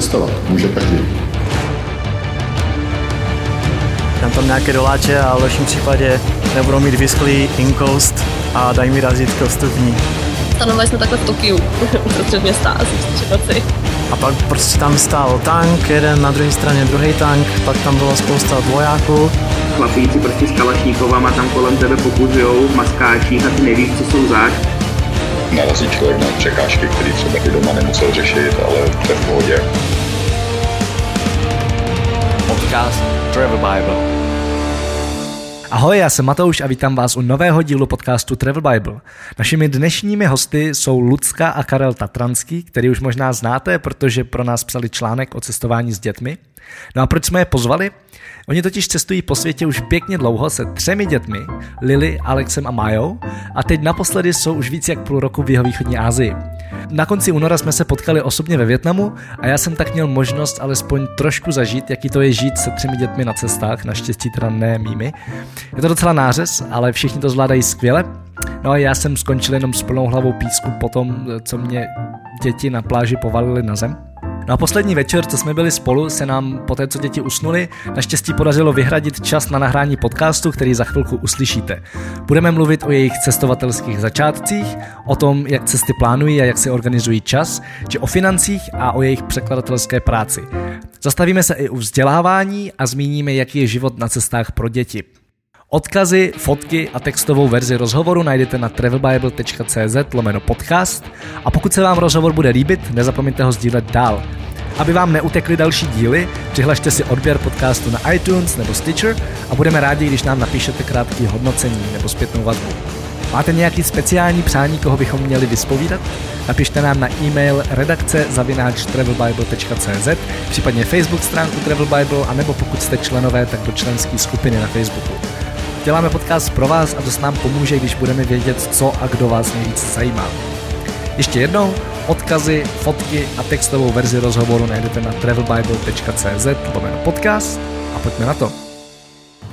cestovat. Může každý. Dám tam nějaké doláče a v lepším případě nebudou mít vysklý inkoust a dají mi razítko vstupní. Stanovali jsme takhle v Tokiu, uprostřed města, asi noci. A pak prostě tam stál tank, jeden na druhé straně druhý tank, pak tam bylo spousta vojáků. Chlapíci prostě s kalašníkovama tam kolem tebe pokuzujou v maskáčích a ty nevíš, co jsou zač. Narazí člověk na překážky, které třeba i doma nemusel řešit, ale to je v pohodě. Podcast Travel Bible. Ahoj, já jsem Matouš a vítám vás u nového dílu podcastu Travel Bible. Našimi dnešními hosty jsou Lucka a Karel Tatranský, který už možná znáte, protože pro nás psali článek o cestování s dětmi. No a proč jsme je pozvali? Oni totiž cestují po světě už pěkně dlouho se třemi dětmi, Lily, Alexem a Majou, a teď naposledy jsou už víc jak půl roku v jeho východní Asii. Na konci února jsme se potkali osobně ve Větnamu a já jsem tak měl možnost alespoň trošku zažít, jaký to je žít se třemi dětmi na cestách, naštěstí teda ne mými. Je to docela nářez, ale všichni to zvládají skvěle. No a já jsem skončil jenom s plnou hlavou písku po tom, co mě děti na pláži povalily na zem. No a poslední večer, co jsme byli spolu, se nám po té, co děti usnuli, naštěstí podařilo vyhradit čas na nahrání podcastu, který za chvilku uslyšíte. Budeme mluvit o jejich cestovatelských začátcích, o tom, jak cesty plánují a jak si organizují čas, či o financích a o jejich překladatelské práci. Zastavíme se i u vzdělávání a zmíníme, jaký je život na cestách pro děti. Odkazy, fotky a textovou verzi rozhovoru najdete na travelbible.cz lomeno podcast a pokud se vám rozhovor bude líbit, nezapomeňte ho sdílet dál. Aby vám neutekly další díly, přihlašte si odběr podcastu na iTunes nebo Stitcher a budeme rádi, když nám napíšete krátký hodnocení nebo zpětnou vazbu. Máte nějaký speciální přání, koho bychom měli vyspovídat? Napište nám na e-mail redakce travelbible.cz, případně Facebook stránku Travel Bible, anebo pokud jste členové, tak do členské skupiny na Facebooku. Děláme podcast pro vás a dost nám pomůže, když budeme vědět, co a kdo vás nejvíc zajímá. Ještě jednou, odkazy, fotky a textovou verzi rozhovoru najdete na travelbible.cz podcast a pojďme na to.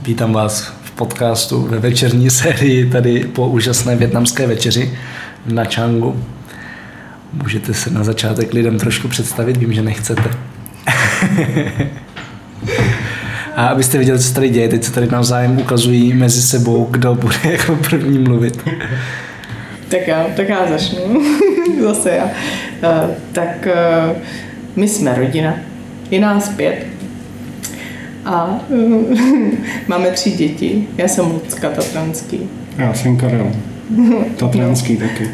Vítám vás v podcastu ve večerní sérii tady po úžasné větnamské večeři na Changu. Můžete se na začátek lidem trošku představit, vím, že nechcete. A abyste viděli, co tady děje, teď se tady navzájem ukazují mezi sebou, kdo bude jako první mluvit. Tak já, tak já začnu. Zase já. Uh, tak uh, my jsme rodina. Je nás pět. A uh, máme tři děti. Já jsem Lucka Tatranský. Já jsem Karel. Tatranský taky.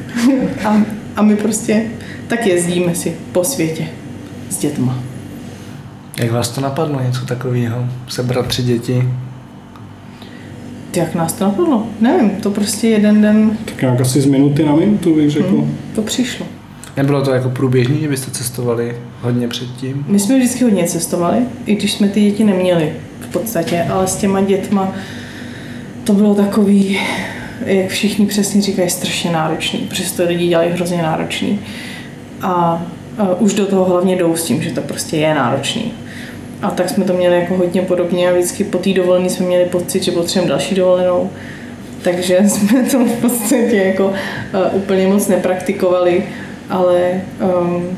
A, a my prostě tak jezdíme si po světě s dětma. Jak vás to napadlo něco takového? Sebrat tři děti? Jak nás to napadlo? Nevím, to prostě jeden den... Tak nějak asi z minuty na minutu bych řekl. Hmm, to přišlo. Nebylo to jako průběžný, že byste cestovali hodně předtím? My jsme vždycky hodně cestovali, i když jsme ty děti neměli v podstatě, ale s těma dětma to bylo takový, jak všichni přesně říkají, strašně náročný, protože to lidi dělají hrozně náročný. A, a už do toho hlavně jdou s tím, že to prostě je náročný. A tak jsme to měli jako hodně podobně a vždycky po té dovolené jsme měli pocit, že potřebujeme další dovolenou. Takže jsme to v podstatě jako uh, úplně moc nepraktikovali, ale um,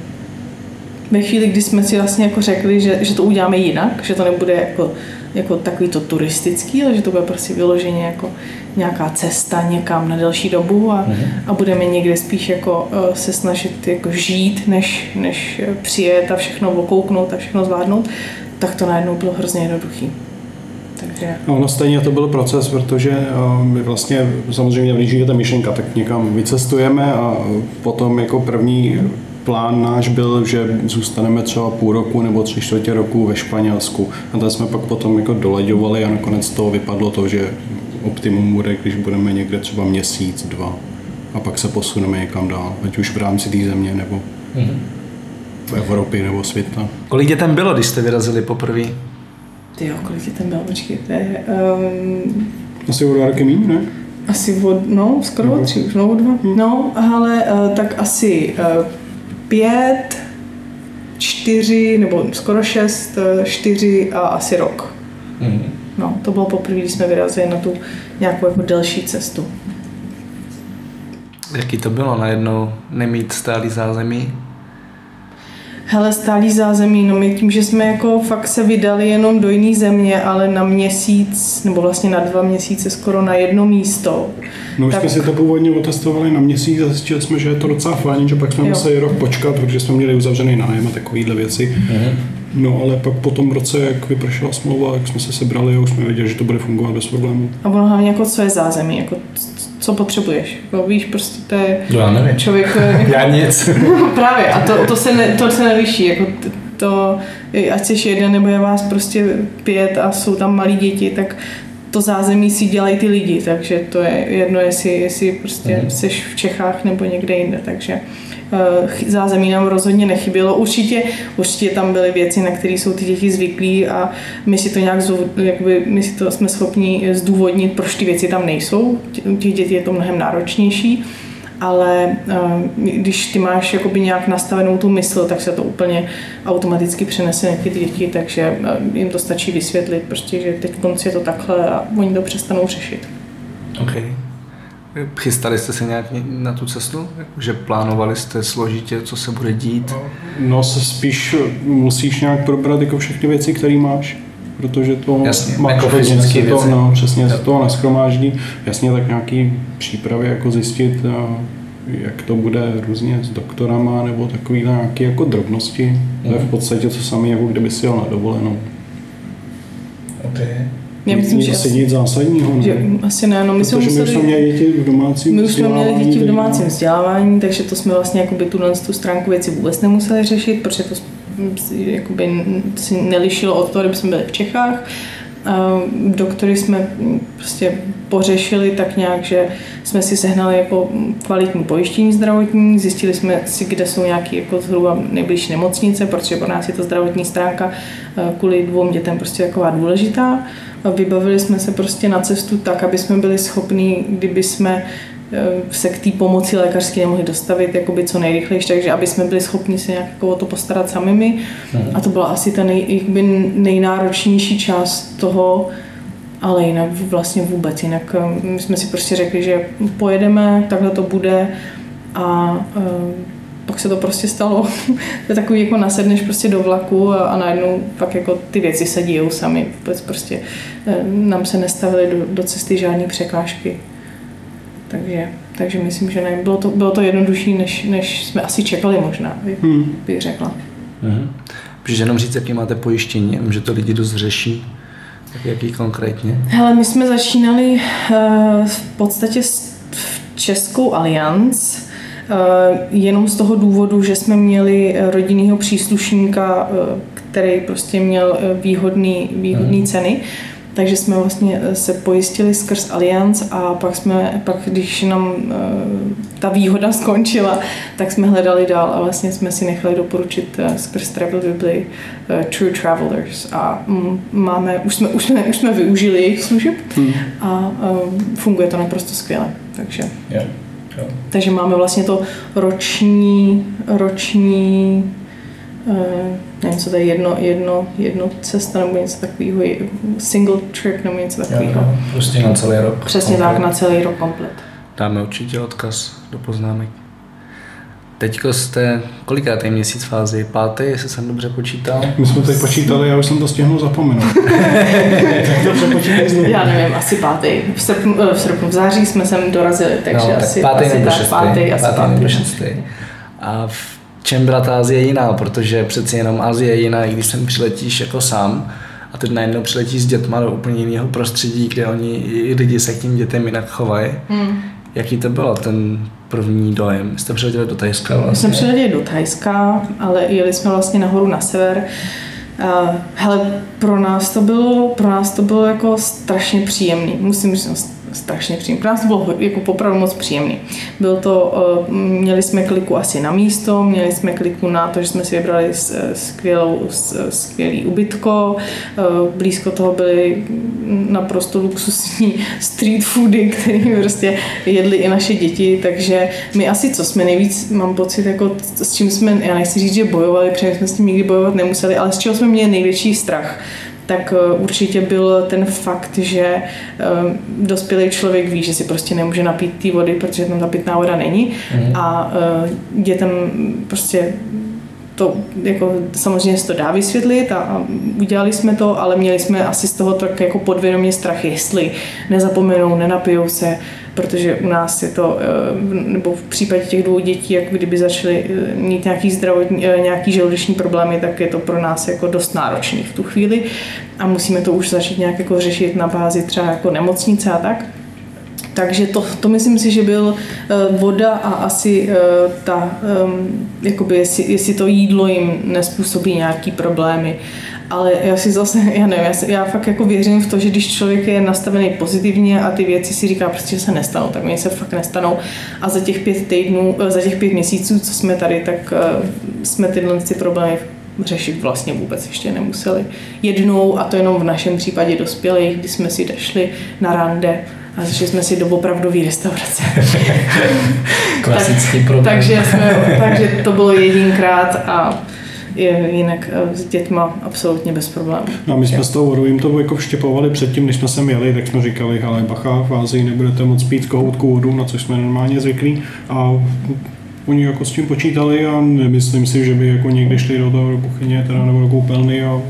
ve chvíli, kdy jsme si vlastně jako řekli, že, že to uděláme jinak, že to nebude jako, jako takový to turistický, ale že to bude prostě vyloženě jako nějaká cesta někam na delší dobu a, mm-hmm. a budeme někde spíš jako uh, se snažit jako žít, než, než přijet a všechno okouknout a všechno zvládnout, tak to najednou bylo hrozně jednoduchý. Takže... No, ono stejně to byl proces, protože uh, my vlastně samozřejmě, když je ta myšlenka, tak někam vycestujeme a potom jako první plán náš byl, že zůstaneme třeba půl roku nebo tři čtvrtě roku ve Španělsku. A tam jsme pak potom jako doleďovali a nakonec toho vypadlo to, že optimum bude, když budeme někde třeba měsíc, dva a pak se posuneme někam dál, ať už v rámci té země nebo mm-hmm v Evropě nebo světa. Kolik dětem bylo, když jste vyrazili poprvé? Ty jo, kolik dětem bylo, počkejte. Um, asi o dva roky méně, ne? Asi od, no, skoro o tři už, no o dva. Hmm. No, ale uh, tak asi uh, pět, čtyři, nebo skoro šest, uh, čtyři a asi rok. Hmm. No, to bylo poprvé, když jsme vyrazili na tu nějakou jako delší cestu. Jaký to bylo najednou nemít stálý zázemí? Hele, stálý zázemí, no my tím, že jsme jako fakt se vydali jenom do jiné země, ale na měsíc, nebo vlastně na dva měsíce skoro na jedno místo. No už jsme si to původně otestovali na měsíc a zjistili jsme, že je to docela fajn, že pak jsme Jo. museli rok počkat, protože jsme měli uzavřený nájem a takovéhle věci. No ale pak po tom roce, jak vypršela smlouva, jak jsme se sebrali a už jsme věděli, že to bude fungovat bez problémů. A ono hlavně jako co je zázemí, jako co potřebuješ. Jako víš, prostě to je No, já nevím. člověk... jako- Já nic. Právě, a to, to, se ne, to se neliší, jako to, ať jsi jeden nebo je vás prostě pět a jsou tam malí děti, tak to zázemí si dělají ty lidi, takže to je jedno, jestli, jestli prostě mm. jsi v Čechách nebo někde jinde, takže eh, chy- zázemí nám rozhodně nechybělo. Určitě, určitě tam byly věci, na které jsou ty děti zvyklí a my si to nějak, jakoby, my si to jsme schopni zdůvodnit, proč ty věci tam nejsou. U těch dětí je to mnohem náročnější ale eh, když ty máš jakoby nějak nastavenou tu mysl, tak se to úplně automaticky přenese na ty děti, takže eh, jim to stačí vysvětlit, prostě, že teď konci je to takhle a oni to přestanou řešit. OK. Chystali jste se nějak na tu cestu? Že plánovali jste složitě, co se bude dít? No se spíš musíš nějak probrat jako všechny věci, které máš, protože to Jasně, máš jako fyzické se to, věci. no, přesně se toho neskromáždí. Jasně tak nějaký přípravy jako zjistit, a jak to bude různě s doktorama nebo takový nějaké jako drobnosti. To je v podstatě to samé, jako kdyby si jel na dovolenou. Okay. Já myslím, že, asi nic zásadního. Ne? že asi ne, no my jsme Protože my už jsme museli... měli děti v domácím My už jsme měli děti v vzdělávání, domácím vzdělávání, takže to jsme vlastně jakoby tu, tu stránku věci vůbec nemuseli řešit, protože to jakoby si nelišilo od toho, kdyby jsme byli v Čechách. A doktory jsme prostě pořešili tak nějak, že jsme si sehnali jako kvalitní pojištění zdravotní, zjistili jsme si, kde jsou nějaké jako zhruba nejbližší nemocnice, protože pro nás je to zdravotní stránka eh, kvůli dvou dětem prostě taková důležitá. Vybavili jsme se prostě na cestu tak, aby jsme byli schopní, kdyby jsme se k té pomoci lékařské nemohli dostavit jakoby co nejrychlejší, takže aby jsme byli schopni se nějak jako o to postarat sami my. A to byla asi ta nej, jakoby nejnáročnější část toho, ale jinak vlastně vůbec. Jinak eh, my jsme si prostě řekli, že pojedeme, takhle to bude a eh, pak se to prostě stalo. to je takový, jako nasedneš prostě do vlaku a, a najednou pak jako ty věci se dějou sami. Vůbec prostě eh, nám se nestavily do, do cesty žádné překážky. Takže, takže myslím, že ne. Bylo to, bylo to jednodušší, než, než jsme asi čekali možná, bych, Hmm. bych řekla. Mhm. Můžeš jenom říct, jaký máte pojištění, že to lidi dost řeší. Tak jaký konkrétně? Hele, my jsme začínali uh, v podstatě s v Českou alianc, uh, jenom z toho důvodu, že jsme měli eh, rodinného příslušníka, uh, který prostě měl eh, výhodný, výhodný ceny. Takže jsme vlastně eh, se pojistili skrz Allianz a pak jsme, pak když nám eh, ta výhoda skončila, tak jsme hledali dál a vlastně jsme si nechali doporučit eh, skrz Travel Bibli True Travelers a mm, máme, už jsme, už jsme, už jsme využili jejich služeb a eh, funguje to naprosto skvěle. Takže, jo. takže máme vlastně to roční, roční nevím, co to je, jedno, jedno, jedno cesta nebo něco takového, single trip nebo něco takového. Prostě na celý rok. Přesně tak, na celý rok komplet. Dáme určitě odkaz do poznámek. Teďko jste, kolikátý měsíc fázi? Pátý, jestli jsem dobře počítal? My jsme teď počítali, já už jsem to stihnul zapomenout. tak to přepočítej znovu. Já nevím, asi pátý. V srpnu, eh, v, srpnu, v září jsme sem dorazili, takže no, asi, tak pátý asi nebo tak, šestý. pátý, asi pátý, pátý. nebo šestý. A v čem byla ta Azie jiná? Protože přeci jenom Azie je jiná, i když sem přiletíš jako sám a teď najednou přiletíš s dětma do úplně jiného prostředí, kde oni i lidi se k tím dětem jinak chovají. Hmm. Jaký to bylo ten první dojem? Jste přiletěli do Tajska My vlastně? jsme přiletěli do Thajska, ale jeli jsme vlastně nahoru na sever. Uh, hele, pro nás to bylo, pro nás to bylo jako strašně příjemný. Musím říct, strašně příjemný. Pro nás to bylo jako opravdu moc příjemný. Byl to, uh, měli jsme kliku asi na místo, měli jsme kliku na to, že jsme si vybrali s- skvělou, s- skvělý ubytko. Blízko toho byly naprosto luxusní street foody, které prostě jedli i naše děti, takže my asi, co jsme nejvíc, mám pocit, jako s čím jsme, já nechci říct, že bojovali, protože jsme s tím nikdy bojovat nemuseli, ale z čeho jsme měli největší strach, tak eh, určitě byl ten fakt, že um, dospělý člověk ví, že si prostě nemůže napít té vody, protože tam ta pitná voda není Mhm. a dětem prostě to jako samozřejmě se to dá vysvětlit a, a udělali jsme to, ale měli jsme asi z toho tak jako podvědomě strach, jestli nezapomenou, nenapijou se, protože u nás je to, eh, nebo v případě těch dvou dětí, jak kdyby začaly eh, mít nějaký zdravotní, eh, nějaký žaludeční problémy, tak je to pro nás jako dost náročný v tu chvíli a musíme to už začít nějak jako řešit na bázi třeba jako nemocnice a tak. Takže to, to myslím si, že byl voda a asi ta, um, jakoby jestli, jestli to jídlo jim nespůsobí nějaký problémy. Ale já si zase, já nevím, já, si, já fakt jako věřím v to, že když člověk je nastavený pozitivně a ty věci si říká prostě, že se nestanou, tak oni se fakt nestanou. A za těch pět týdnů, za těch pět měsíců, co jsme tady, tak uh, jsme tyhle ty problémy řešit vlastně vůbec ještě nemuseli. Jednou, a to jenom v našem případě dospělých, kdy jsme si došli na rande, a zašli jsme si do opravdové restaurace. Klasický tak, problém. Takže, jsme, takže to bylo jedinkrát a je jinak eh, s dětma absolutně bez problémů. No a my jsme s tou vodou jim to jako vštěpovali předtím, než jsme sem jeli, tak jsme říkali, ale bacha, v Ázii nebudete moc pít kohoutku vodu, na což jsme normálně zvyklí. A oni jako s tím počítali a nemyslím si, že by jako někdy šli do toho do kuchyně teda, nebo do koupelny a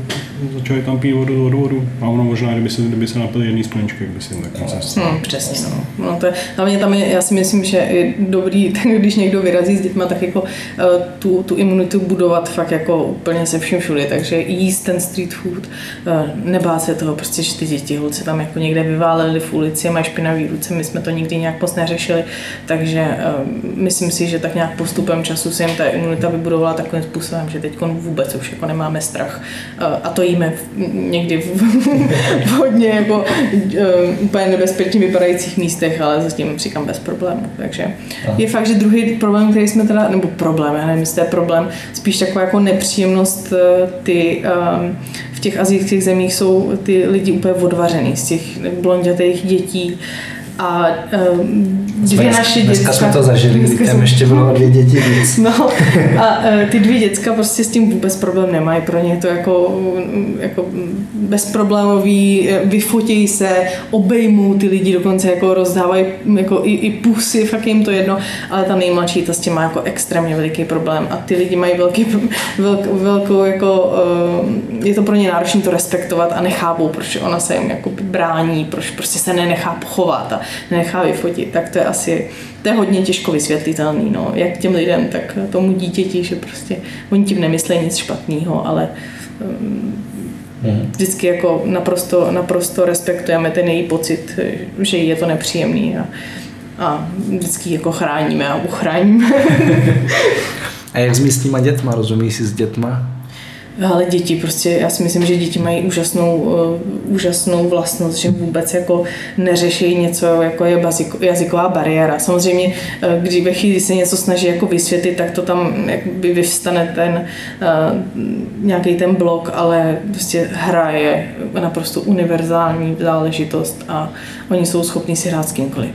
začali tam pít vodu, vodu, vodu. A ono možná, kdyby se, kdyby se napili jedný skleničky, by si jim tak moc Hmm, přesně, no. no to je, hlavně tam je, já si myslím, že je dobrý, když někdo vyrazí s dětma, tak jako uh, tu, tu imunitu budovat fakt jako úplně se vším všude, takže jíst ten street food, uh, nebát se toho, prostě, že ty děti holci tam jako někde vyváleli v ulici, mají špinavý ruce, my jsme to nikdy nějak moc neřešili, takže uh, myslím si, že tak nějak postupem času se jim ta imunita vybudovala takovým způsobem, že teď vůbec už jako nemáme strach. A to jíme v, někdy v, v hodně jako uh, úplně nebezpečně vypadajících místech, ale zatím říkám bez problémů. Takže Aha. je fakt, že druhý problém, který jsme teda, nebo problém, já nevím, jestli to je problém, spíš taková jako nepříjemnost ty um, v těch azijských zemích jsou ty lidi úplně odvařený z těch blondětých dětí a um, dvě dneska, naše dneska děcka... jsme to zažili, dneska tam ještě bylo dvě děti víc. No a uh, ty dvě děcka prostě s tím vůbec problém nemají. Pro ně je to jako, jako bezproblémový, vyfotí se, obejmou ty lidi, dokonce jako rozdávají jako i, i pusy, fakt jim to jedno, ale ta nejmladší ta s tím má jako extrémně veliký problém a ty lidi mají velký, velk, velkou jako, uh, je to pro ně náročné to respektovat a nechápou, proč ona se jim jako brání, proč prostě se nenechá pochovat a nenechá vyfotit, tak to je asi, to je hodně těžko vysvětlitelný, no, jak těm lidem, tak tomu dítěti, že prostě oni tím nemyslí nic špatného, ale um, vždycky jako naprosto, naprosto respektujeme ten její pocit, že je to nepříjemný a, a vždycky jako chráníme a uchráníme. a jak s místníma dětma, rozumíš si s dětma? Ale děti prostě, já si myslím, že děti mají úžasnou, uh, úžasnou vlastnost, že vůbec jako neřeší něco, jako je jazyková bariéra. Samozřejmě, uh, když ve chvíli se něco snaží jako vysvětlit, tak to tam by vyvstane ten uh, nějaký ten blok, ale prostě hra je naprosto univerzální záležitost a oni jsou schopni si hrát s kýmkoliv.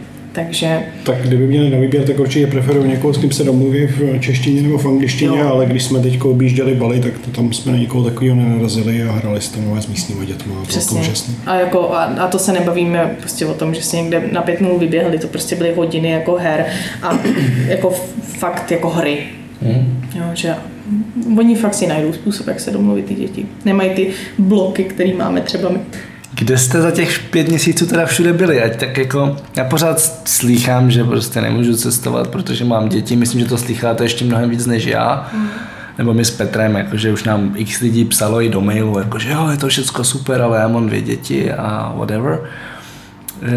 Takže... Tak kdyby měli na výběr, tak určitě preferuji někoho, s kým se domluví v češtině nebo v angličtině, jo. ale když jsme teď objížděli Bali, tak to, tam jsme na někoho takového nenarazili a hráli s s místníma dětmi. Přesně. A, jako, a, a, to se nebavíme prostě o tom, že si někde na pět minut vyběhli, to prostě byly hodiny jako her a jako fakt jako hry. Hmm. Jo, že oni fakt si najdou způsob, jak se domluvit ty děti. Nemají ty bloky, které máme třeba my. Kde jste za těch pět měsíců teda všude byli? Ať tak jako, já pořád slýchám, že prostě nemůžu cestovat, protože mám děti. Myslím, že to slýcháte ještě mnohem víc než já. Mm. Nebo my s Petrem, jakože už nám x lidí psalo i do mailu, jakože jo, je to všechno super, ale já mám dvě děti a whatever.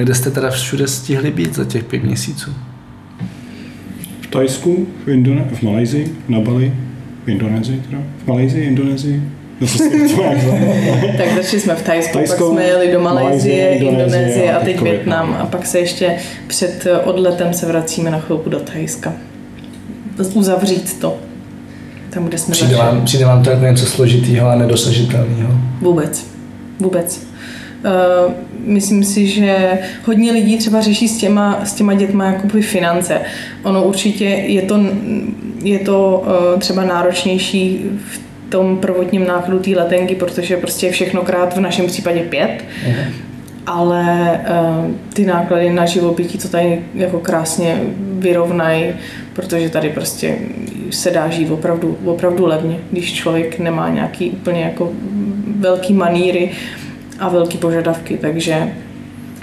Kde jste teda všude stihli být za těch pět měsíců? V Tajsku, v, Indone- v Malajzii, na Bali, v Indonésii teda, v Malajzii, Indonésii, tak začali jsme v Tajsku, Tajsko, pak jsme jeli do Malajzie, Indonésie a teď Větnam a pak se ještě před odletem se vracíme na chvilku do Tajska. Uzavřít to. Tam, kde jsme přijde vám, přijde vám to jako něco složitého a nedosažitelného? Vůbec. Vůbec. Uh, myslím si, že hodně lidí třeba řeší s těma, s těma dětma jakoby finance. Ono určitě je to, je to uh, třeba náročnější v tom prvotním nákladu té letenky, protože prostě je všechno krát v našem případě pět. Uh-huh. Ale uh, ty náklady na živobytí, to tady jako krásně vyrovnají, protože tady prostě se dá žít opravdu, opravdu levně, když člověk nemá nějaký úplně jako velký maníry a velký požadavky, takže,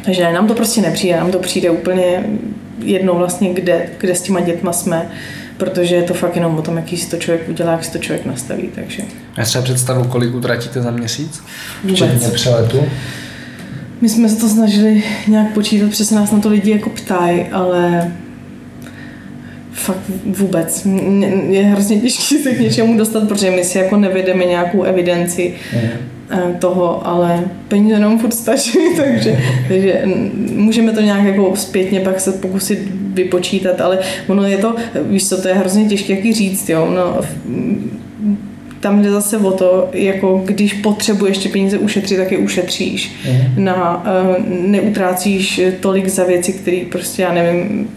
takže nám to prostě nepřijde, nám to přijde úplně jedno vlastně, kde, kde s těma dětma jsme, protože je to fakt jenom o tom, jaký si to člověk udělá, jak si to člověk nastaví, takže Já třeba představu, kolik utratíte za měsíc? Včetně přeletu. My jsme se to snažili nějak počítat, přesně nás na to lidi jako ptají, ale fakt vůbec. Je hrozně těžké se k něčemu dostat, protože my si jako nevedeme nějakou evidenci eh, toho, ale peníze nám furt stačí, takže, takže můžeme to nějak jako zpětně pak se pokusit vypočítat, ale ono je to, víš co, to je hrozně těžké jaký říct, jo, no, tam jde zase o to, jako když potřebuješ ty peníze ušetřit, tak je ušetříš. Na, eh, neutrácíš tolik za věci, které prostě, já nevím,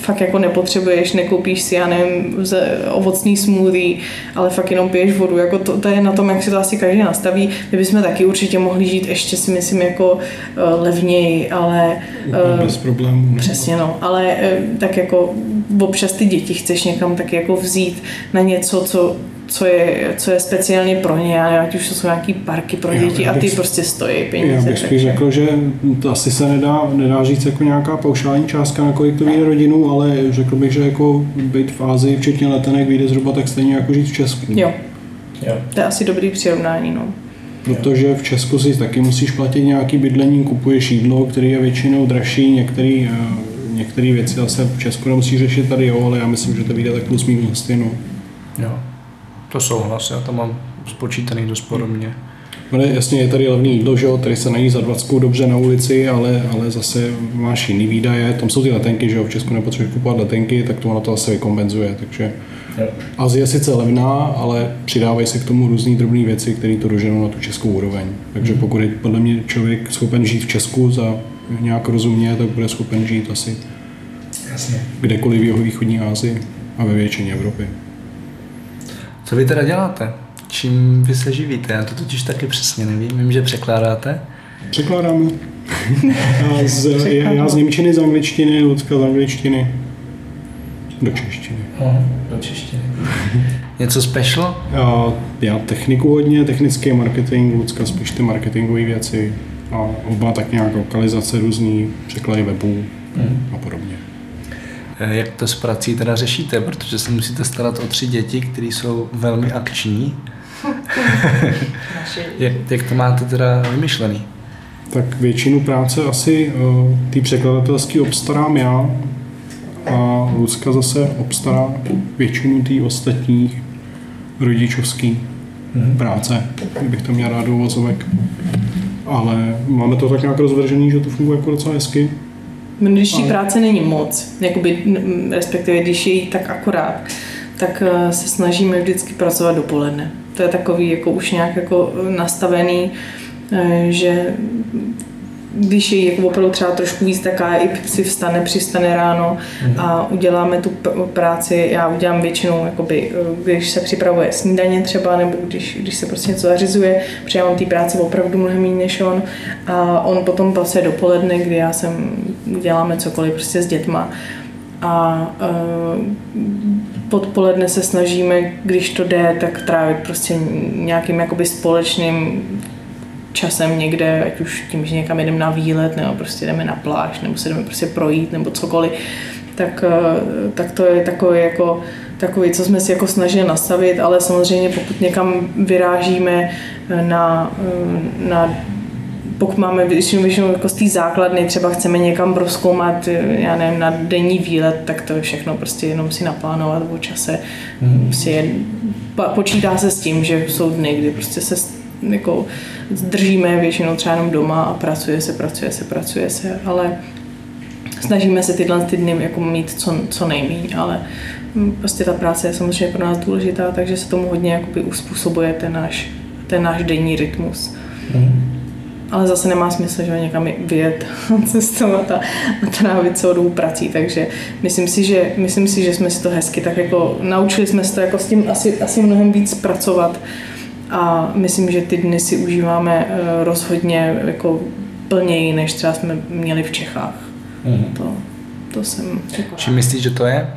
fakt jako nepotřebuješ, nekoupíš si, já nevím, ovocný smoothie, ale fakt jenom piješ vodu. Jako to, to, je na tom, jak si to asi každý nastaví. My bychom taky určitě mohli žít ještě si myslím jako eh, levněji, ale eh, Bez problémů. Přesně no, ale tak jako občas ty děti chceš někam tak jako vzít na něco, co, co, je, co je speciálně pro ně, a ať už to jsou nějaký parky pro Já děti a bych- ty prostě stojí peníze. Já bych spíš takže- řekl, že to asi se nedá, nedá říct jako nějaká paušální částka, na kolik to vyjde rodinu, ale řekl bych, že jako být v Ázii, včetně letenek, vyjde zhruba tak stejně jako žít v Česku. Jo, Jo. to je asi dobrý přirovnání, no. Protože v Česku si taky musíš platit nějaký bydlení, kupuješ jídlo, který je většinou dražší, některé některé věci zase v Česku nemusíš řešit tady, jo, ale já myslím, že to vyjde tak plus minus stejno. Jo. To souhlas, já to mám spočítaný dost podobně. Ale jasně je tady levné jídlo, že jo, tady se nají za 20 dobře na ulici, ale, ale zase máš jiný výdaje, tam jsou ty letenky, že jo, v Česku nepotřebuješ kupovat letenky, tak to ono to asi vykompenzuje, takže. Azie je sice levná, ale přidávají se k tomu různé drobné věci, které to doženou na tu českou úroveň. Takže pokud je podle mě člověk schopen žít v Česku za nějak rozumně, tak bude schopen žít asi Jasně. kdekoliv v jeho východní Asii a ve většině Evropy. Co vy teda děláte? Čím vy se živíte? Já to totiž taky přesně nevím. Vím, že překládáte. Překládáme. já, z, já z Němčiny, z angličtiny, Lucka z angličtiny do češtiny. Do češtiny. Něco special? Já, já techniku hodně, technický marketing, Lucka spíš ty marketingové věci a oba tak nějak lokalizace různý, překlady webů a podobně. Eh, Jak to s prací teda řešíte? Protože se musíte starat o tři děti, které jsou velmi akční. jak, jak to máte teda vymyšlený? Tak většinu práce asi uh, ty překladatelský obstarám já a Lucka zase obstará většinu té ostatních rodičovský práce, kdybych to měl rád do uvozovek. Ale máme to tak nějak rozvržený, že to funguje jako docela hezky. Když té Ale- práce není moc, jakoby, respektive když je jí tak akorát, tak eh, se snažíme vždycky pracovat dopoledne. To je takový jako už nějak jako nastavený, eh, že když je jako opravdu třeba trošku víc, tak i si vstane, přistane ráno a uděláme tu práci. Já udělám většinou, jakoby, eh, když se připravuje snídaně třeba, nebo když, když se prostě něco zařizuje, protože já mám té práce opravdu mnohem méně než on. A on potom pracuje dopoledne, kdy já jsem, děláme cokoliv prostě s dětma. A uh, podpoledne se snažíme, když to jde, tak trávit prostě nějakým jakoby společným časem někde, ať už tím, že někam jdeme na výlet, nebo prostě jdeme na pláž, nebo se jdeme prostě projít, nebo cokoliv, tak, eh, tak to je takový jako takový, co jsme si jako snažili nastavit, ale samozřejmě pokud někam vyrážíme eh, na, eh, na pokud máme většinou, většinou jako z té základny, třeba chceme někam proskoumat, já nevím, na denní výlet, tak to je všechno prostě jenom si naplánovat o čase. Hmm. Prostě je, počítá se s tím, že jsou dny, kdy prostě se jako zdržíme většinou třeba jenom doma a pracuje se, pracuje se, pracuje se, ale snažíme se tyhle ty dny jako mít co, co nejméně, ale hm, prostě ta práce je samozřejmě pro nás důležitá, takže se tomu hodně jakoby uspůsobuje ten náš, ten náš denní rytmus. Ale zase nemá smysl, že někam vyjet cestovat a, a trávit celou dobu prací, takže myslím si, že, myslím si, že jsme si to hezky tak jako naučili jsme se to jako s tím asi, asi mnohem víc pracovat a myslím, že ty dny si užíváme eh, rozhodně jako plněji, než třeba jsme měli v Čechách. To, to jsem řekla. Čím myslíš, že to je?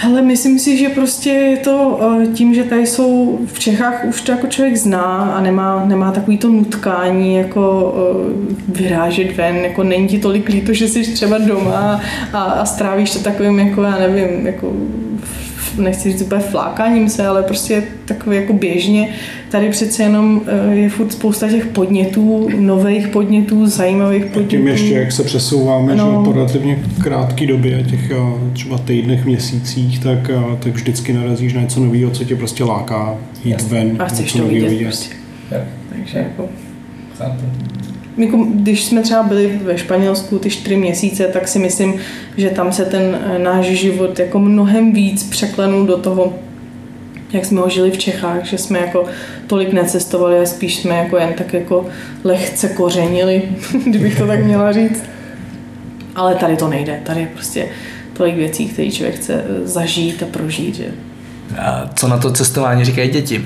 Hele, myslím si, že prostě je to eh, tím, že tady jsou v Čechách už to jako člověk zná a nemá, nemá takový to nutkání jako eh, vyrážet ven, jako není ti tolik líto, že jsi třeba doma a, a strávíš to takovým jako, já nevím, jako nechci říct úplně flákáním se, ale prostě takový jako běžně. Tady přece jenom eh, je furt spousta těch podnětů, nových podnětů, zajímavých podnětů. Tím ještě, jak se přesouváme No. že po relativně krátké době, těch eh, třeba týdnech, měsících, tak, eh, tak vždycky narazíš na něco nového, co tě prostě láká jít ven, A chceš něco to nového vidět prostě. Takže jako jako, když jsme třeba byli ve Španělsku ty čtyři měsíce, tak si myslím, že tam se ten eh, náš život jako mnohem víc překlenul do toho, jak jsme ho žili v Čechách, že jsme jako tolik necestovali a spíš jsme jako jen tak jako lehce kořenili, kdybych to tak měla říct. Ale tady to nejde, tady je prostě tolik věcí, které člověk chce eh, zažít a prožít, že A co na to cestování říkají děti?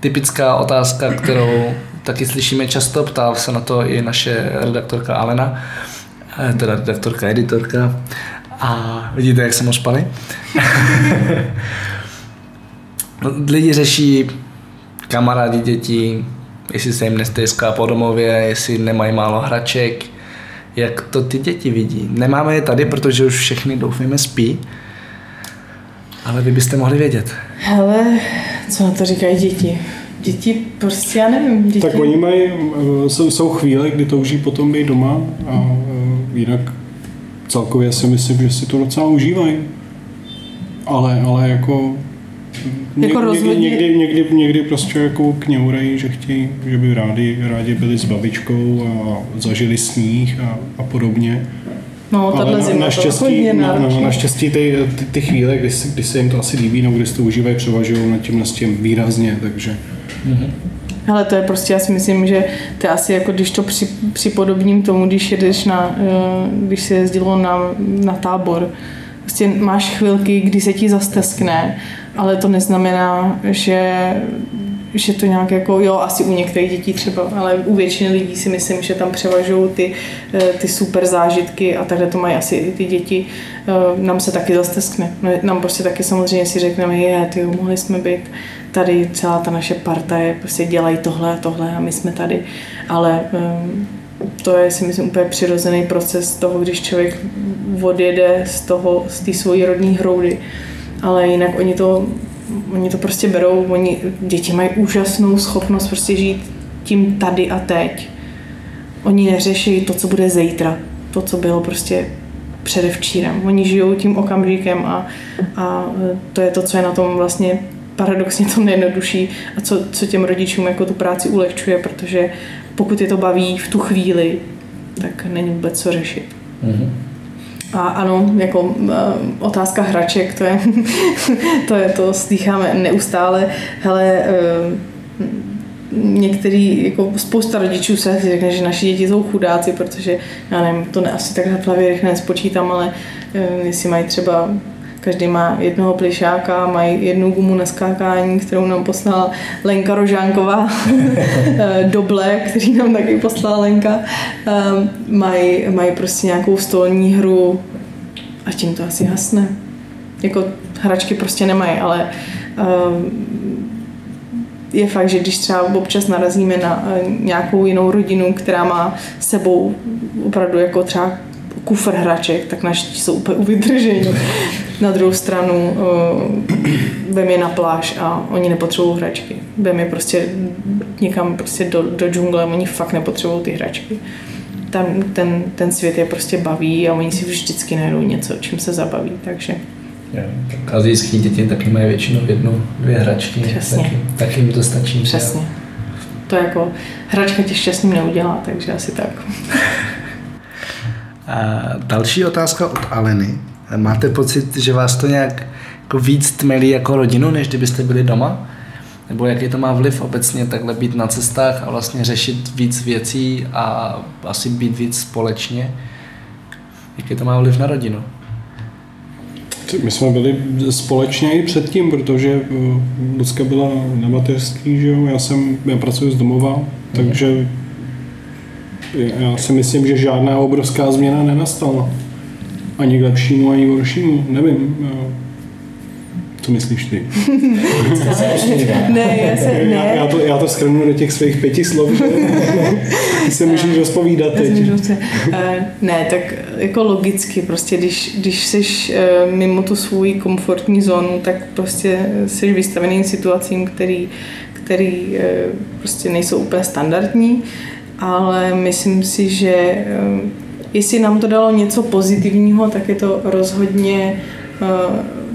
Typická otázka, kterou taky slyšíme často, ptá se na to i naše redaktorka Alena, eh, teda redaktorka, editorka. A vidíte, jak jsem ospali? Lidi řeší kamarádi dětí, jestli se jim nestejská po domově, jestli nemají málo hraček, jak to ty děti vidí. Nemáme je tady, protože už všechny doufujeme spí, ale vy byste mohli vědět. Hele, co na to říkají děti? Děti prostě, já nevím, děti... Tak oni mají, eh, jsou, jsou chvíle, kdy touží potom být doma a eh, jinak celkově si myslím, že si to docela užívají. Ale, ale jako Jako někdy, rozhodně- někdy, někdy, někdy prostě jako kňourají, že chtějí, že by rádi, rádi byli s babičkou a zažili sníh a, a podobně. No, tahle Ale na, zima to naštěstí, no, no, náročný. naštěstí ty, ty, ty chvíle, kdy, kdy se jim to asi líbí, nebo kdy si to užívají, převažují nad tím, nad tím výrazně, takže Ale to je prostě, já si myslím, že to je asi jako když to při, připodobním tomu, když jedeš na, eh, když se jezdilo na, na tábor. Prostě máš chvilky, kdy se ti zasteskne, ale to neznamená, že že to nějak jako, jo, asi u některých dětí třeba, ale u většiny lidí si myslím, že tam převažují ty, eh, ty super zážitky a takhle to mají asi i ty děti. Eh, Nám se taky zasteskne. No, Nám prostě taky samozřejmě si řekneme, je, ty mohli jsme být tady, celá ta naše parta je, prostě dělají tohle a tohle a my jsme tady. Ale um, to je si myslím úplně přirozený proces toho, když člověk odjede z toho, z té svojí rodní hroudy. Ale jinak oni to, oni to prostě berou, oni, děti mají úžasnou schopnost prostě žít tím tady a teď. Oni neřeší to, co bude zítra, to, co bylo prostě předevčírem. Oni žijou tím okamžikem a, a to je to, co je na tom vlastně paradoxně to nejjednodušší a co, co těm rodičům jako tu práci ulehčuje, protože pokud je to baví v tu chvíli, tak není vůbec co řešit. A ano, jako uh, otázka hraček, to je, to je, to slycháme neustále. Hele, uh, některý, jako spousta rodičů se řekne, že naši děti jsou chudáci, protože já nevím, to ne, asi takhle v hlavě rychle nespočítám, ale uh, jestli mají třeba Každý má jednoho plišáka, mají jednu gumu na skákání, kterou nám poslala Lenka Rožánková, doble, který nám taky poslala Lenka. Um, mají, mají prostě nějakou stolní hru a tím to asi hasne. Jako hračky prostě nemají, ale um, je fakt, že když třeba občas narazíme na eh, nějakou jinou rodinu, která má sebou opravdu jako třeba kufr hraček, tak naši jsou úplně uvydržení. Na druhou stranu uh, vem je na pláž a oni nepotřebují hračky. Vem je prostě někam prostě do, do džungle, oni fakt nepotřebují ty hračky. Tam ten, ten svět je prostě baví a oni si vždycky najdou něco, čím se zabaví, takže Azijský děti taky mají většinou jednu, dvě hračky. Přesně. Taky, taky jim to stačí. přesně. To jako hračka tě šťastným neudělá, takže asi tak. A další otázka od Aleny. Máte pocit, že vás to nějak jako víc tmelí jako rodinu, než kdybyste byli doma? Nebo jaký to má vliv obecně takhle být na cestách a vlastně řešit víc věcí a asi být víc společně? Jaký to má vliv na rodinu? My jsme byli společně i předtím, protože eh, Lucka byla na mateřský, že jo? Já, jsem, já pracuji z domova, takže já si myslím, že žádná obrovská změna nenastala. ani k lepšímu, ani k horšímu, nevím. Co myslíš ty? Ne, já se, Já, ne. já, to, já to schrnu do těch svých pěti slov, že ty se můžeš rozpovídat teď. Eh, Ne, tak jako logicky, prostě když, když jsi eh, mimo tu svou komfortní zónu, tak prostě jsi vystavený situacím, který, který eh, prostě nejsou úplně standardní, ale myslím si, že eh, jestli nám to dalo něco pozitivního, tak je to rozhodně eh,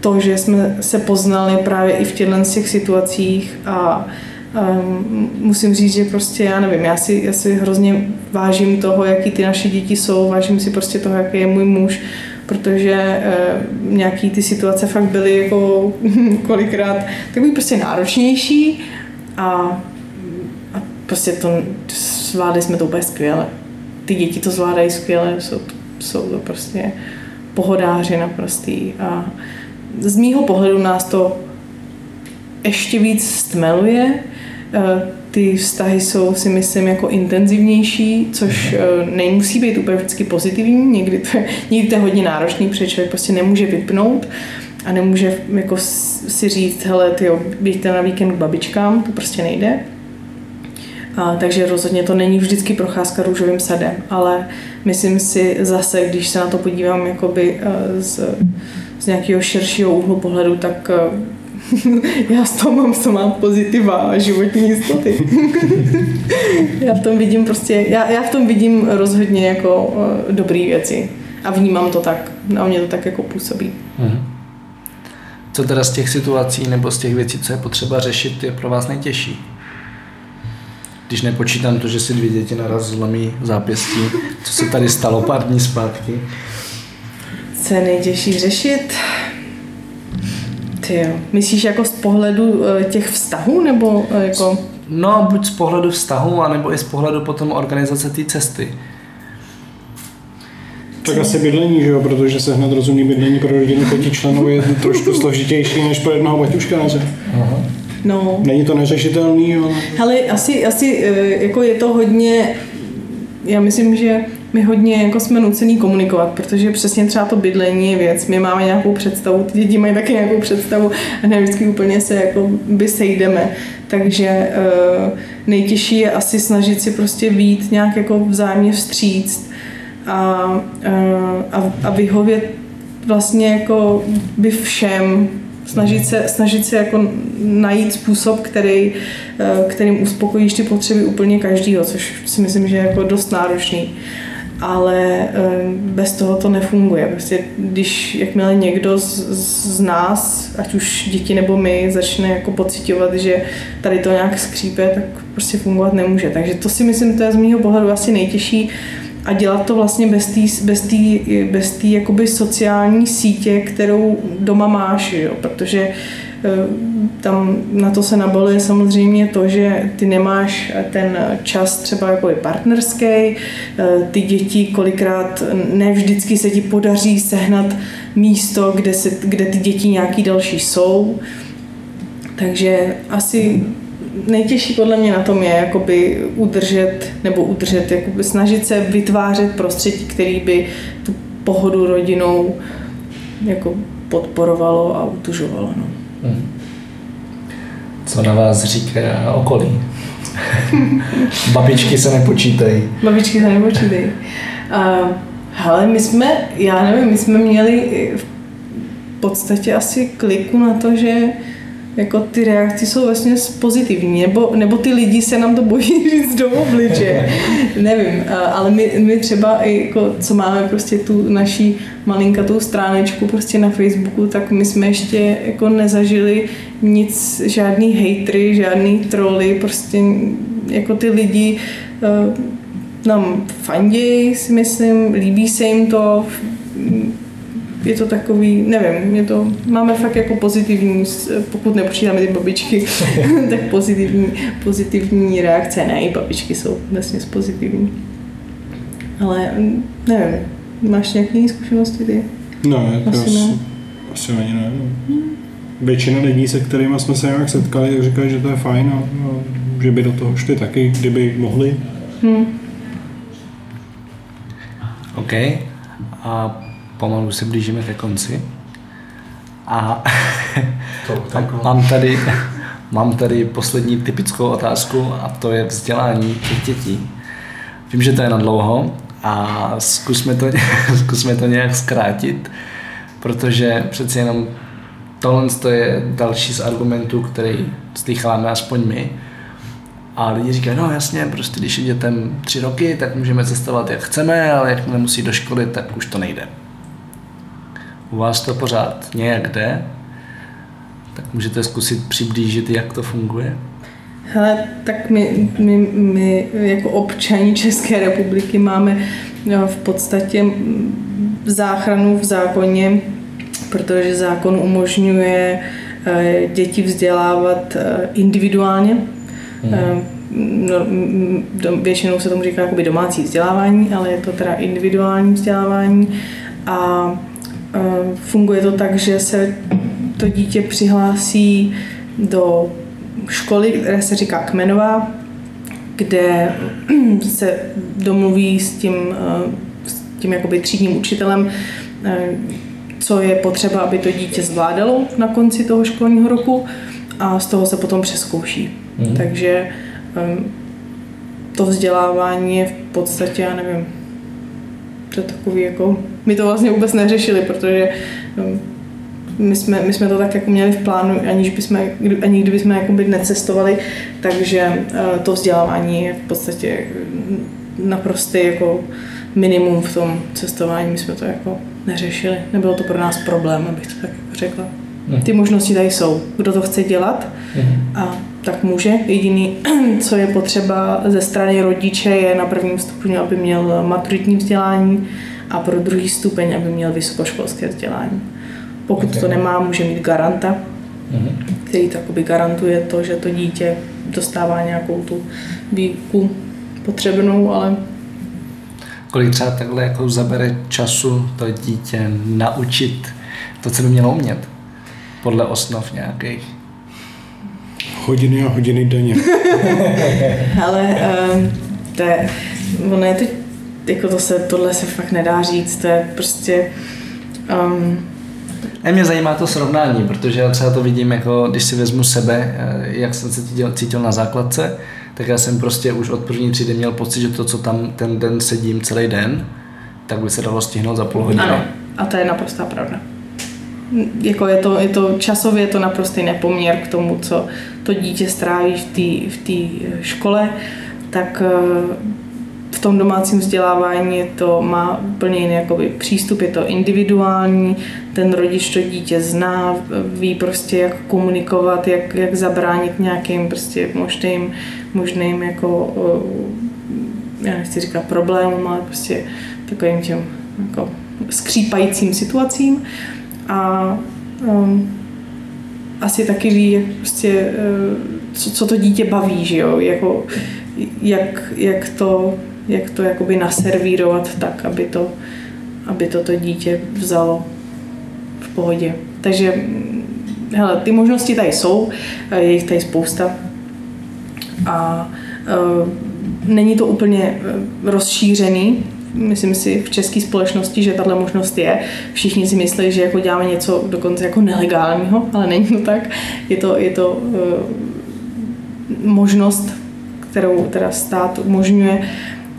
to, že jsme se poznali právě i v těchto těch situacích a um, musím říct, že prostě já nevím, já si, já si hrozně vážím toho, jaký ty naše děti jsou, vážím si prostě toho, jaký je můj muž, protože uh, nějaký ty situace fakt byly jako kolikrát takový prostě náročnější a prostě to zvládli jsme to úplně skvěle. Ty děti to zvládají skvěle, jsou, jsou to prostě pohodáři naprostý a z mýho pohledu nás to ještě víc stmeluje. Eh, Ty vztahy jsou si myslím jako intenzivnější, což eh, nemusí být úplně vždycky pozitivní, někdy to někdy to je hodně náročný, protože člověk prostě nemůže vypnout a nemůže jako si říct, hele, ty běžte na víkend k babičkám, to prostě nejde. A, takže rozhodně to není vždycky procházka růžovým sadem, ale myslím si zase, když se na to podívám jakoby eh, z, z nějakého širšího úhlu pohledu, tak eh, já z toho mám, mám pozitiva a životní jistoty. já v tom vidím prostě, já, já v tom vidím rozhodně jako uh, dobré věci a vnímám to tak, na mě to tak jako působí. Co teda z těch situací nebo z těch věcí, co je potřeba řešit, je pro vás nejtěžší? Když nepočítám to, že si dvě děti naraz zlomí zápěstí, co se tady stalo pár dní zpátky. Co je nejtěžší řešit? Ty jo. Myslíš jako z pohledu eh, těch vztahů, nebo eh, jako... No, buď z pohledu vztahu, anebo i z pohledu potom organizace té cesty. Tak asi bydlení, že jo, protože se hned rozumný bydlení pro rodinu pěti členů je trošku složitější než pro jednoho baťuška, ne? No, Není to neřešitelný, ale... hele, asi, asi eh, jako je to hodně, já myslím, že my hodně jako jsme nucený komunikovat, protože přesně třeba to bydlení je věc. My máme nějakou představu, ty děti mají taky nějakou představu a ne vždycky úplně se jako by sejdeme. Takže eh, nejtěžší je asi snažit si prostě být nějak jako vzájemně vstříct a, eh, a, a vyhovět vlastně jako by všem snažit se, snažit se jako najít způsob, který, eh, kterým uspokojíš ty potřeby úplně každýho, což si myslím, že je jako dost náročný. Ale eh, bez toho to nefunguje. Prostě když jakmile někdo z, z nás, ať už děti nebo my, začne jako pocitovat, že tady to nějak skřípe, tak prostě fungovat nemůže. Takže to si myslím, to je z mého pohledu asi nejtěžší a dělat to vlastně bez té bez tý, bez tý jakoby sociální sítě, kterou doma máš, jo? protože eh, tam na to se nabaluje samozřejmě to, že ty nemáš ten čas třeba jako partnerský, eh, ty děti kolikrát ne vždycky se ti podaří sehnat místo, kde, se, kde ty děti nějaký další jsou, takže asi nejtěžší podle mě na tom je jakoby udržet, nebo udržet, jakoby snažit se vytvářet prostředí, který by tu pohodu rodinou jako podporovalo a utužovalo. No. Co na vás říká okolí? Babičky se nepočítají. Babičky se nepočítej. Uh, hele, my jsme, já nevím, my jsme měli v podstatě asi kliku na to, že jako ty reakce jsou vlastně pozitivní, nebo, nebo ty lidi se nám to bojí říct do obliče. Nevím, ale my, my třeba, jako, co máme prostě tu naší malinkatou stránečku prostě na Facebooku, tak my jsme ještě jako nezažili nic, žádný hejtry, žádný troly, prostě jako ty lidi nám fandějí, si myslím, líbí se jim to, je to takový, nevím, je to, máme fakt jako pozitivní, pokud nepočítáme ty babičky, tak pozitivní, pozitivní reakce, ne, i babičky jsou vlastně pozitivní. Ale nevím, máš nějaké jiné zkušenosti ty? No, to Asi asi, ne. asi ani ne. No. Většina lidí, se kterými jsme se nějak setkali, říkají, že to je fajn a, a že by do toho šli taky, kdyby mohli. Hm. OK. A pomalu se blížíme ke konci. A mám, mám, tady, mám tady poslední typickou otázku a to je vzdělání těch dětí. Vím, že to je na dlouho a zkusme to, zkusme to nějak zkrátit, protože přeci jenom tohle je další z argumentů, který slycháme aspoň my. A lidi říkají, no jasně, prostě když je dětem tři roky, tak můžeme cestovat jak chceme, ale jak nemusí do školy, tak už to nejde. U vás to pořád nějak jde, tak můžete zkusit přiblížit, jak to funguje? Hele, tak my, my, my jako občani České republiky máme no, v podstatě záchranu v zákoně, protože zákon umožňuje eh, děti vzdělávat eh, individuálně. Hmm. No, většinou se tomu říká jakoby domácí vzdělávání, ale je to teda individuální vzdělávání a funguje to tak, že se to dítě přihlásí do školy, která se říká Kmenová, kde se domluví s tím, eh, s tím jakoby třídním učitelem, eh, co je potřeba, aby to dítě zvládalo na konci toho školního roku a z toho se potom přeskouší. Mm. Takže eh, to vzdělávání je v podstatě, já nevím, to je takový jako, my to vlastně vůbec neřešili, protože my jsme, my jsme to tak jako měli v plánu, aniž bychom, ani kdybychom jakoby necestovali, takže eh, to vzdělávání je v podstatě naprostý jako minimum v tom cestování. My jsme to jako neřešili. Nebylo to pro nás problém, abych to tak jako řekla. Mhm. Ty možnosti tady jsou. Kdo to chce dělat mhm. a tak může. Jediný, co je potřeba ze strany rodiče, je na prvním stupni, aby měl maturitní vzdělání a pro druhý stupeň, aby měl vysokoškolské vzdělání. Pokud okay. to nemá, může mít garanta, mm-hmm. který takoby garantuje to, že to dítě dostává nějakou tu výuku potřebnou, ale kolik třeba takhle jako zabere času to dítě naučit to, co by mělo umět, podle osnov nějakých? Hodiny a hodiny denně. Ale um, to je, ono je to, jako to se, tohle se fakt nedá říct, to je prostě um, a mě zajímá to srovnání, protože já třeba to vidím, jako když si vezmu sebe, eh, jak jsem se cítil, cítil na základce, tak já jsem prostě už od první třídy měl pocit, že to, co tam ten den sedím celý den, tak by se dalo stihnout za půl hodiny. Ano, a to je naprostá pravda. Jako je to, je to časově je to naprostý nepoměr k tomu, co to dítě stráví v té v škole, tak eh, v tom domácím vzdělávání to má úplně jiný jakoby, přístup, je to individuální, ten rodič to dítě zná, ví prostě jak komunikovat, jak, jak zabránit nějakým prostě možným, možným jako, já nechci říkat problémům, ale prostě takovým těm jako skřípajícím situacím a um, asi taky ví, jak prostě, uh, co, co to dítě baví, že jo, jako, jak, jak to jak to jakoby naservírovat tak, aby to, aby to, to dítě vzalo v pohodě. Takže hele, ty možnosti tady jsou, je jich tady spousta a uh, není to úplně rozšířený, myslím si, v české společnosti, že tahle možnost je. Všichni si myslí, že jako děláme něco dokonce jako nelegálního, ale není to tak. Je to, je to uh, možnost, kterou teda stát umožňuje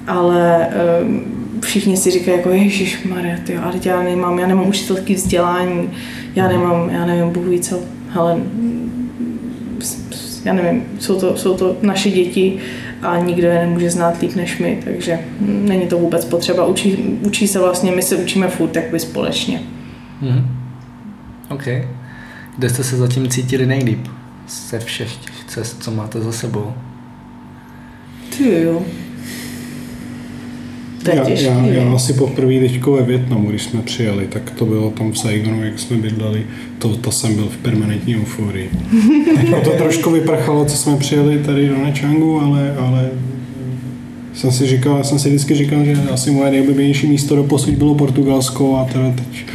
ale um, všichni si říkají jako Ježíš Maria, ty, ale já nemám, já nemám učitelský vzdělání, já nemám, já nevím, Bůh ví co, hele, já nevím, jsou to, jsou to naše děti a nikdo je nemůže znát líp než my, takže není to vůbec potřeba. Učí, učí se vlastně, my se učíme furt by společně. Mm-hmm. OK. Kde jste se zatím cítili nejlíp ze všech těch cest, co máte za sebou? Ty jo já, já, já asi poprvé teďko ve Větnamu, když jsme přijeli, tak to bylo tam v Saigonu, jak jsme bydleli, to, to jsem byl v permanentní euforii. no to trošku vyprchalo, co jsme přijeli tady do Nečangu, ale, ale jsem si říkal, já jsem si vždycky říkal, že asi moje nejoblíbenější místo do posud bylo Portugalsko a teda teď,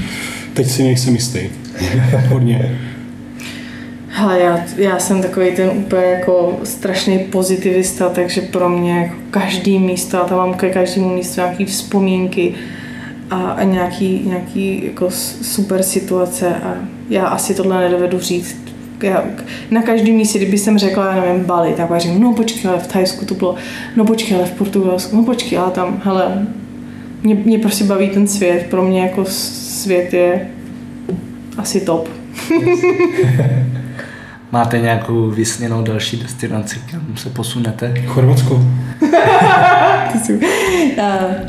teď si nejsem jistý. Hodně. Hele, já, já jsem takový ten úplně jako strašný pozitivista, takže pro mě jako každý místo, já tam mám ke každému místu nějaké vzpomínky a, a nějaký, nějaký jako super situace a já asi tohle nedovedu říct. Já, na každém místě, kdyby jsem řekla, já nevím, Bali, tak řeknu, no počkej, ale v Thajsku to bylo, no počkej, ale v Portugalsku, no počkej, ale tam, hele, mě, mě prostě baví ten svět, pro mě jako svět je asi top. Máte nějakou vysněnou další destinaci, kam se posunete? Chorvatsko. Uh,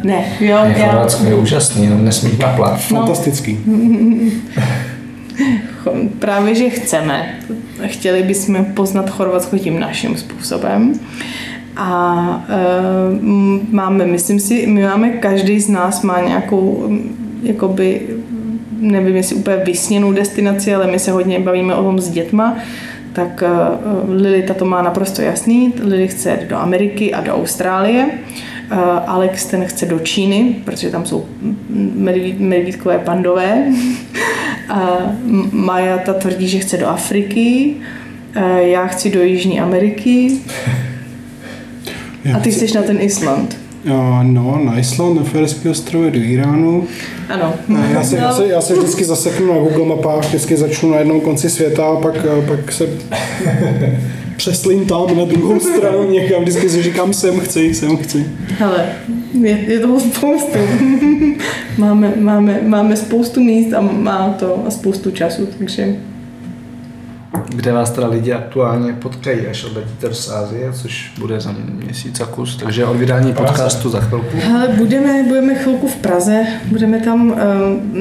ne, jo, Ne, já, Chorvatsko je úžasný, jenom nesmí kaplat. Fantastický. Cho- Právě, že chceme. Chtěli bychom poznat Chorvatsko tím naším způsobem. A e, máme, myslím si, my máme, každý z nás má nějakou, jakoby, nevím, jestli úplně vysněnou destinaci, ale my se hodně bavíme o tom s dětma, tak uh, Lilita to má naprosto jasný. Lily chce jet do Ameriky a do Austrálie. Uh, Alex ten chce do Číny, protože tam jsou medví- medvídkové pandové. A Maja ta tvrdí, že chce do Afriky. Já chci do Jižní Ameriky. A ty chceš na ten Island. No, na Island, na Ferský ostrovy, do Iránu. Ano. Já se, já, se, já se vždycky zaseknu na Google mapách, vždycky začnu na jednom konci světa a pak, pak se přeslím tam na druhou stranu někam. Vždycky si říkám, sem chci, sem chci. Hele, je, je toho spoustu. máme, máme, máme spoustu míst a má to a spoustu času, takže Kde vás teda lidi aktuálně potkají, až odletíte do Ázie, což bude za měsíc a kus. Takže od vydání podcastu za chvilku. Hele, budeme, budeme chvilku v Praze, budeme tam eh,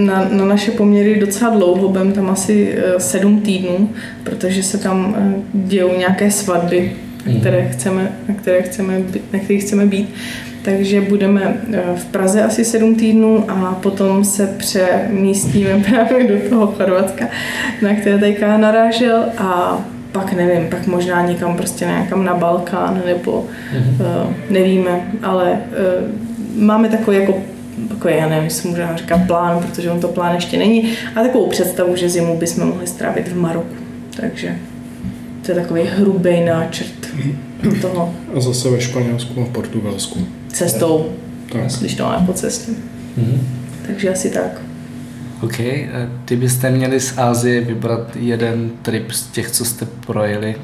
na, na naše poměry docela dlouho, budeme tam asi eh, sedm týdnů, protože se tam eh, dějou nějaké svatby, na které chceme, na, které chceme, být- na kterých chceme být. Takže budeme eh, v Praze asi sedm týdnů a potom se přemístíme právě do toho Chorvatska, na které teďka narážel a pak nevím, pak možná někam prostě někam na Balkán nebo uh, nevíme, ale uh, máme takový jako takový, já nevím, jestli můžeme říkat plán, protože on to plán ještě není, a takovou představu, že zimu bychom mohli strávit v Maroku. Takže to je takový hrubý náčrt toho A zase ve Španělsku a v Portugalsku. Cestou, Tak. když to máme po cestě. Takže asi tak. OK, eh, ty byste měli z Ázie vybrat jeden trip z těch, co jste projeli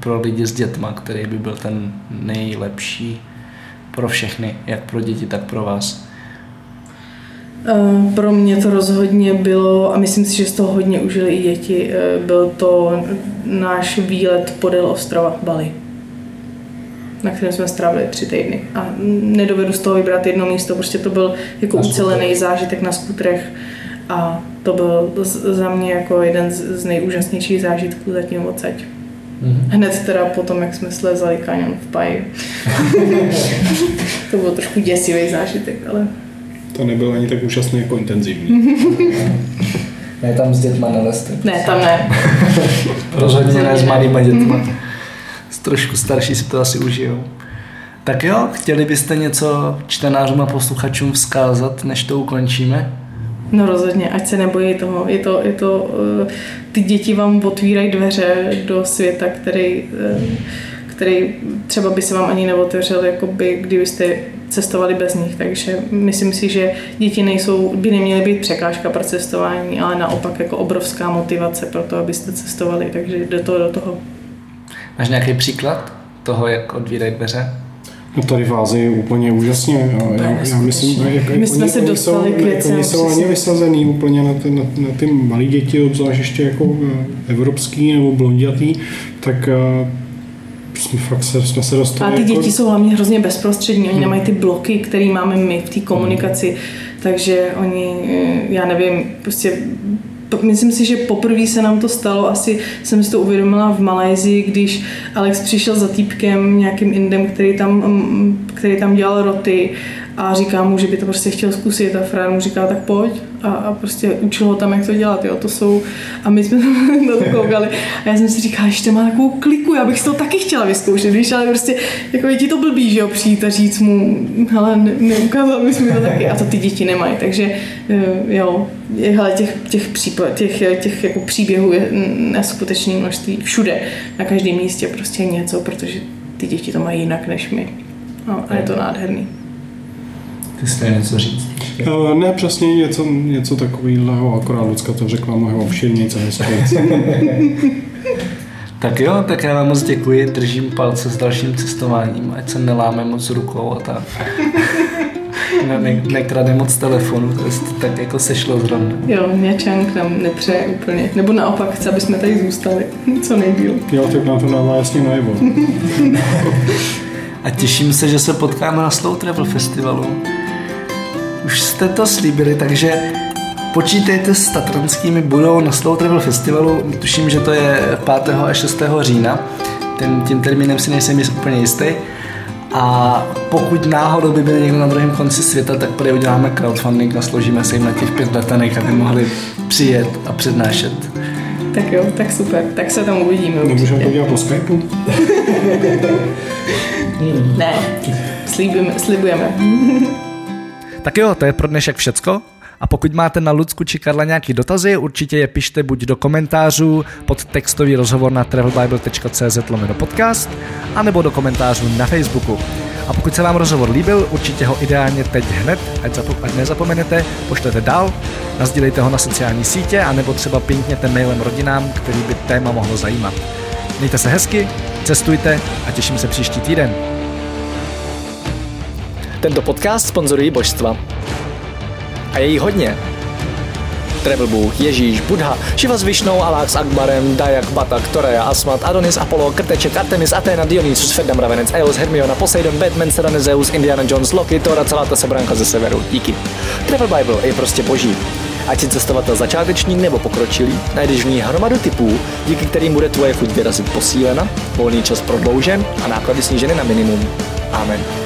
pro lidi s dětma, který by byl ten nejlepší pro všechny, jak pro děti, tak pro vás. Eh, Pro mě to rozhodně bylo, a myslím si, že z toho hodně užili i děti, eh, byl to náš výlet podél ostrova Bali, na kterém jsme strávili tři týdny. A nedovedu z toho vybrat jedno místo, prostě to byl jako ucelený zážitek na skutrech a to byl za mě jako jeden z, nejúžasnějších zážitků zatím odsaď. Hned teda potom, jak jsme slezali kaňon v Paji. to byl trošku děsivý zážitek, ale To nebylo ani tak úžasné jako intenzivní. Ne, tam s dětma neleste. ne, tam ne. Rozhodně ne s malýma dětma. Trošku starší si to asi užijou. Tak jo, chtěli byste něco čtenářům a posluchačům vzkázat, než to ukončíme? No rozhodně, ať se nebojí toho. Je to, je to, eh, ty děti vám otvírají dveře do světa, který, eh, který třeba by se vám ani neotevřel, jakoby, kdybyste cestovali bez nich. Takže myslím si, že děti nejsou, by neměly být překážka pro cestování, ale naopak jako obrovská motivace pro to, abyste cestovali. Takže do toho, do toho. Máš nějaký příklad toho, jak odvírají dveře? No tady v Ázii úplně úžasně. Já, já, myslím, jak, jak My jsme oni, se oni dostali jsou, k jak věcem, Oni jsou ani vysazený úplně na ty, na, na ty malé děti, obzvlášť ještě jako eh, evropský nebo blondětý, tak eh, jsme fakt se, jsme se dostali A ty jako, děti jsou hlavně hrozně bezprostřední, oni nemají ty bloky, které máme my v té komunikaci, takže oni, eh, já nevím, prostě Myslím si, že poprvé se nám to stalo, asi jsem si to uvědomila v Malézii, když Alex přišel za týpkem, nějakým indem, který tam, mm, který tam dělal roty a říká mu, že by to prostě chtěl zkusit a Fran mu říká, tak pojď a, a prostě učil ho tam, jak to dělat, jo, to jsou a my jsme na to koukali a já jsem si říkala, že to má takovou kliku, já bych si to taky chtěla vyzkoušet, víš, ale prostě jako je ti to blbý, že jo, přijít a říct mu, hele, ne, neukázal bys mi to taky a to ty děti nemají, takže eh, jo, je, hele, těch, těch, případ, těch, těch jako příběhů je neskutečné množství všude, na každém místě prostě něco, protože ty děti to mají jinak než my. No, a je to nádherný. Ty jsi něco říct? Uh, ne, přesně něco, něco takového, akorát Lucka to řekla mnohem obširněji, co Tak jo, tak já vám moc děkuji, držím palce s dalším cestováním, ať se neláme moc rukou a tak. ne, ne, nekrade moc telefonu, to je tak jako sešlo zrovna. Jo, mě Čang nám nepřeje úplně. Nebo naopak chce, aby jsme tady zůstali co nejdíl. Jo, tak nám to dává jasně najevo. a těším se, že se potkáme na Slow Travel Festivalu. Už jste to slíbili, takže počítejte s tatranskými budou na Slow Travel Festivalu. Tuším, že to je 5. a 6. října. Ten, tím termínem si nejsem jist úplně jistý. A pokud náhodou by byl někdo na druhém konci světa, tak tady uděláme crowdfunding a složíme se jim na těch pět letenek, aby mohli přijet a přednášet. Tak jo, tak super, tak se tam uvidíme. Nemůžeme to dělat po Skypeu? ne, slíbíme, slibujeme. tak jo, to je pro dnešek všecko. A pokud máte na Lucku či Karla nějaký dotazy, určitě je pište buď do komentářů pod textový rozhovor na travelbible.cz podcast, anebo do komentářů na Facebooku. A pokud se vám rozhovor líbil, určitě ho ideálně teď hned, ať, zapo- ať nezapomenete, pošlete dál, nazdílejte ho na sociální sítě, anebo třeba pinkněte mailem rodinám, který by téma mohlo zajímat. Mějte se hezky, cestujte a těším se příští týden. Tento podcast sponzorují božstva. A je jí hodně. Travel Bůh, Ježíš, Buddha, Shiva s Višnou, Alák s Akbarem, Dajak, Batak, Torea, Asmat, Adonis, Apollo, Krteček, Artemis, Athena, Dionysus, Ferdam, Ravenec, Eos, Hermiona, Poseidon, Batman, Serena, Zeus, Indiana Jones, Loki, Thor a celá ta sebranka ze severu. Díky. Travel Bible je prostě boží. Ať si cestovatel začátečník nebo pokročilý, najdeš v ní hromadu typů, díky kterým bude tvoje chuť vyrazit posílena, volný čas prodloužen a náklady sníženy na minimum. Amen.